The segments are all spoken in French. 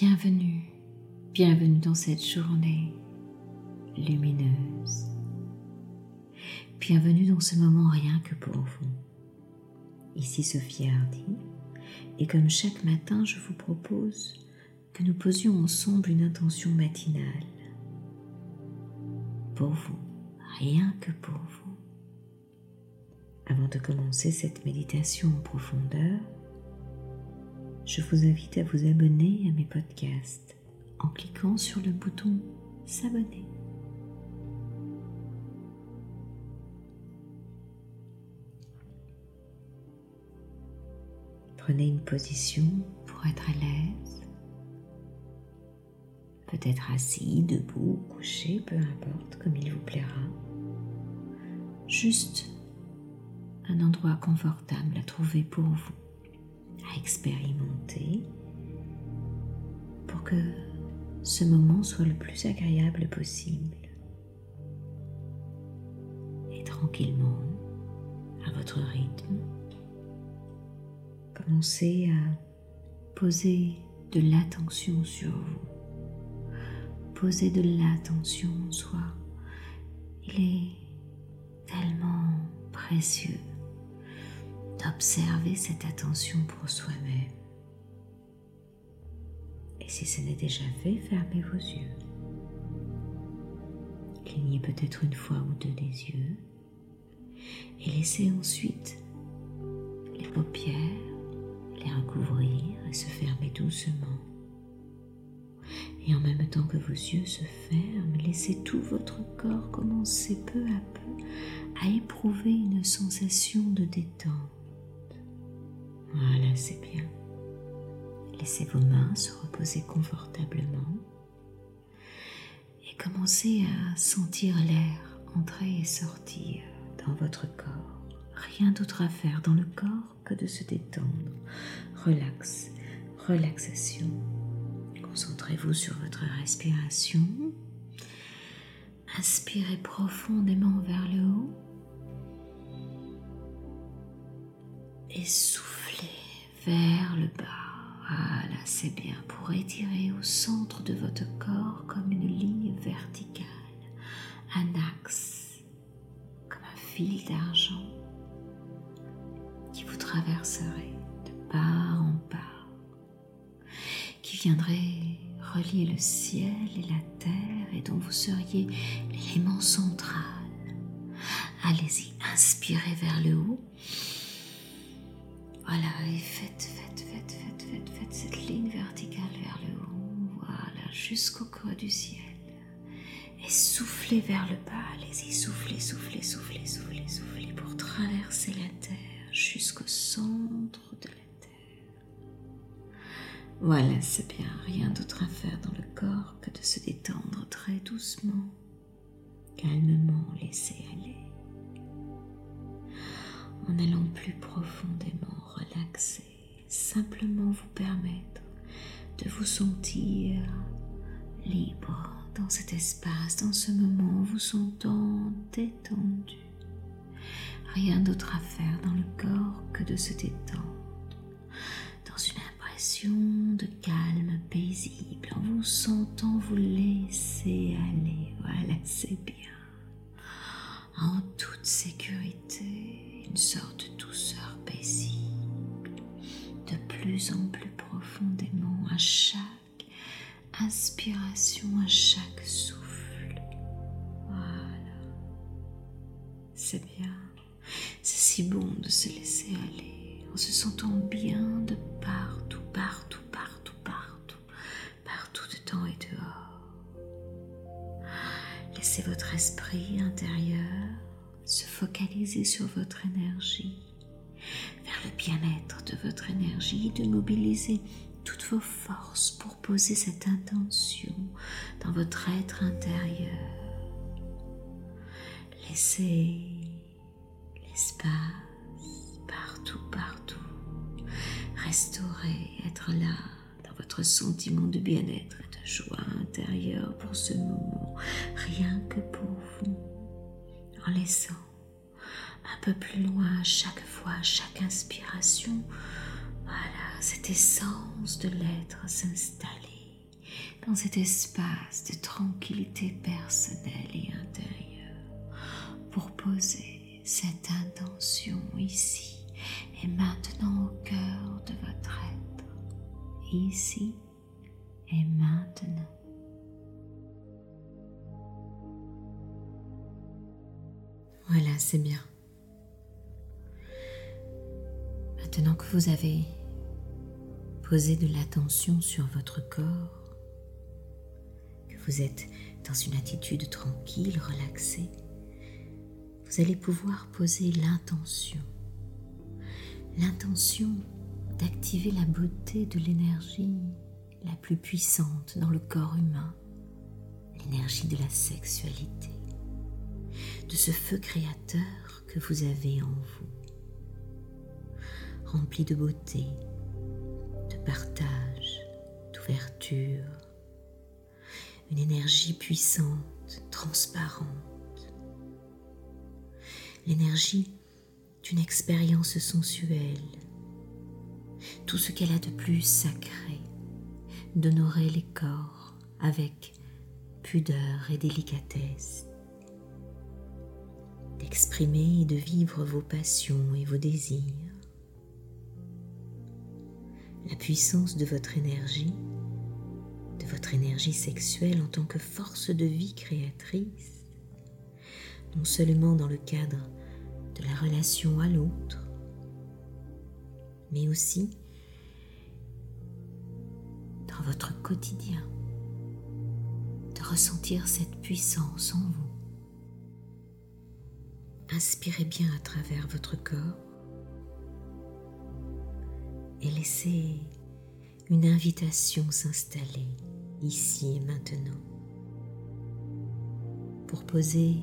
Bienvenue, bienvenue dans cette journée lumineuse. Bienvenue dans ce moment rien que pour vous. Ici Sophie Hardy, et comme chaque matin, je vous propose que nous posions ensemble une intention matinale. Pour vous, rien que pour vous. Avant de commencer cette méditation en profondeur, je vous invite à vous abonner à mes podcasts en cliquant sur le bouton S'abonner. Prenez une position pour être à l'aise. Peut-être assis, debout, couché, peu importe, comme il vous plaira. Juste un endroit confortable à trouver pour vous à expérimenter pour que ce moment soit le plus agréable possible. Et tranquillement, à votre rythme, commencez à poser de l'attention sur vous. Posez de l'attention en soi. Il est tellement précieux d'observer cette attention pour soi-même. Et si ce n'est déjà fait, fermez vos yeux. Clignez peut-être une fois ou deux les yeux et laissez ensuite les paupières les recouvrir et se fermer doucement. Et en même temps que vos yeux se ferment, laissez tout votre corps commencer peu à peu à éprouver une sensation de détente. Voilà, c'est bien. Laissez vos mains se reposer confortablement et commencez à sentir l'air entrer et sortir dans votre corps. Rien d'autre à faire dans le corps que de se détendre. Relax, relaxation. Concentrez-vous sur votre respiration. Inspirez profondément vers le haut et soufflez vers le bas. Voilà, c'est bien pour étirer au centre de votre corps comme une ligne verticale, un axe, comme un fil d'argent qui vous traverserait de part en part, qui viendrait relier le ciel et la terre et dont vous seriez l'élément central. Allez-y, inspirez vers le haut voilà, et faites, faites, faites, faites, faites, faites cette ligne verticale vers le haut. Voilà, jusqu'au creux du ciel. Et soufflez vers le bas. Allez-y, soufflez, soufflez, soufflez, soufflez, soufflez pour traverser la terre jusqu'au centre de la terre. Voilà, c'est bien. Rien d'autre à faire dans le corps que de se détendre très doucement, calmement, laisser aller en allant plus profondément relaxer, simplement vous permettre de vous sentir libre dans cet espace, dans ce moment, vous sentant détendu. Rien d'autre à faire dans le corps que de se détendre, dans une impression de calme paisible, en vous sentant vous laisser aller. Voilà, c'est bien. En toute sécurité une sorte douceur paisible, de plus en plus profondément à chaque inspiration, à chaque souffle. Voilà. C'est bien. C'est si bon de se laisser aller en se sentant bien de focaliser sur votre énergie, vers le bien-être de votre énergie, de mobiliser toutes vos forces pour poser cette intention dans votre être intérieur. Laissez l'espace partout, partout. Restaurer, être là dans votre sentiment de bien-être et de joie intérieure pour ce moment, rien que pour vous en laissant un peu plus loin à chaque fois, chaque inspiration, voilà, cette essence de l'être s'installer dans cet espace de tranquillité personnelle et intérieure pour poser cette intention ici et maintenant au cœur de votre être, ici et maintenant. Voilà, c'est bien. Maintenant que vous avez posé de l'attention sur votre corps, que vous êtes dans une attitude tranquille, relaxée, vous allez pouvoir poser l'intention. L'intention d'activer la beauté de l'énergie la plus puissante dans le corps humain, l'énergie de la sexualité, de ce feu créateur que vous avez en vous, rempli de beauté, de partage, d'ouverture, une énergie puissante, transparente, l'énergie d'une expérience sensuelle, tout ce qu'elle a de plus sacré, d'honorer les corps avec pudeur et délicatesse, d'exprimer et de vivre vos passions et vos désirs. De votre énergie, de votre énergie sexuelle en tant que force de vie créatrice, non seulement dans le cadre de la relation à l'autre, mais aussi votre quotidien, de ressentir cette puissance en vous. Inspirez bien à travers votre corps et laissez une invitation s'installer ici et maintenant pour poser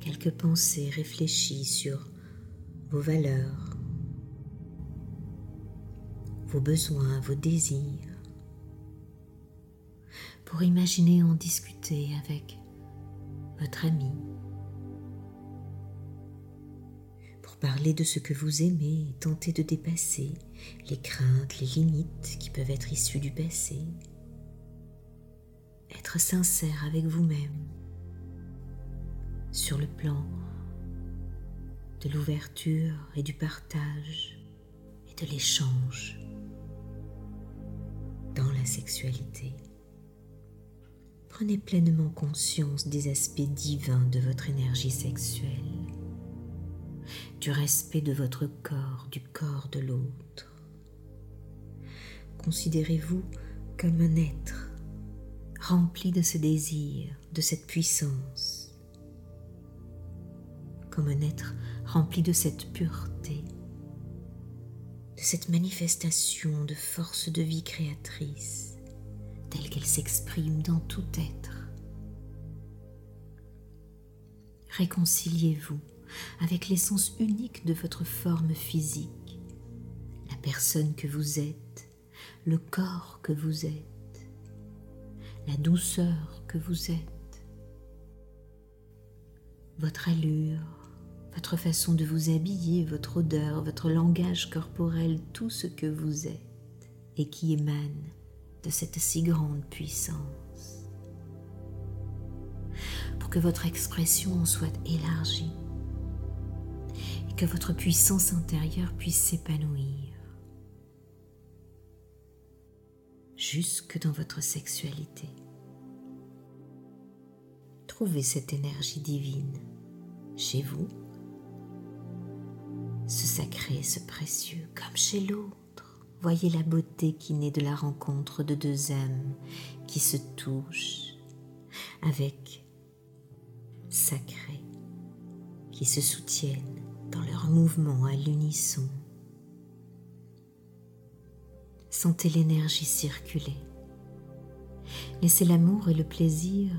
quelques pensées réfléchies sur vos valeurs, vos besoins, vos désirs, pour imaginer en discuter avec votre ami, pour parler de ce que vous aimez et tenter de dépasser les craintes, les limites qui peuvent être issues du passé. Être sincère avec vous-même sur le plan de l'ouverture et du partage et de l'échange dans la sexualité. Prenez pleinement conscience des aspects divins de votre énergie sexuelle, du respect de votre corps, du corps de l'autre. Considérez-vous comme un être rempli de ce désir, de cette puissance, comme un être rempli de cette pureté, de cette manifestation de force de vie créatrice telle qu'elle s'exprime dans tout être. Réconciliez-vous avec l'essence unique de votre forme physique, la personne que vous êtes, le corps que vous êtes, la douceur que vous êtes, votre allure, votre façon de vous habiller, votre odeur, votre langage corporel, tout ce que vous êtes et qui émane de cette si grande puissance, pour que votre expression soit élargie que votre puissance intérieure puisse s'épanouir jusque dans votre sexualité. Trouvez cette énergie divine chez vous, ce sacré, ce précieux, comme chez l'autre. Voyez la beauté qui naît de la rencontre de deux âmes qui se touchent avec sacré, qui se soutiennent dans leurs mouvements à l'unisson. Sentez l'énergie circuler. Laissez l'amour et le plaisir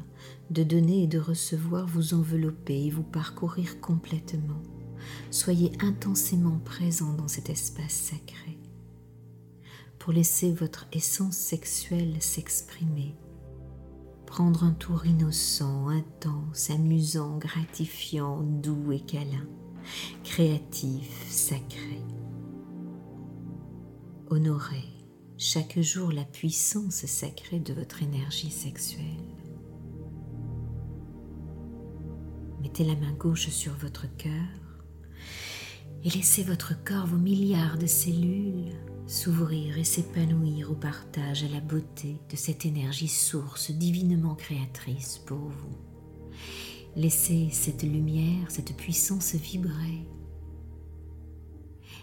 de donner et de recevoir vous envelopper et vous parcourir complètement. Soyez intensément présent dans cet espace sacré pour laisser votre essence sexuelle s'exprimer, prendre un tour innocent, intense, amusant, gratifiant, doux et câlin, créatif, sacré. Honorez chaque jour la puissance sacrée de votre énergie sexuelle. Mettez la main gauche sur votre cœur et laissez votre corps, vos milliards de cellules, s'ouvrir et s'épanouir au partage, à la beauté de cette énergie source divinement créatrice pour vous. Laissez cette lumière, cette puissance vibrer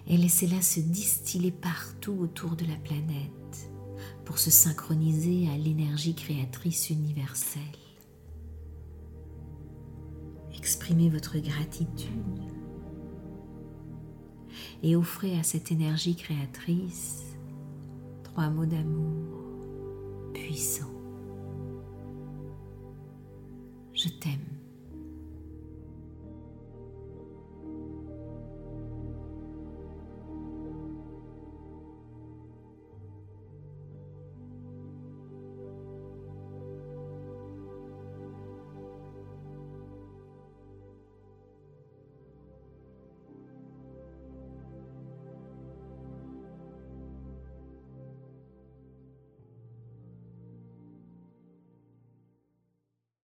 et laissez-la se distiller partout autour de la planète pour se synchroniser à l'énergie créatrice universelle. Exprimez votre gratitude et offrez à cette énergie créatrice trois mots d'amour puissants. Je t'aime.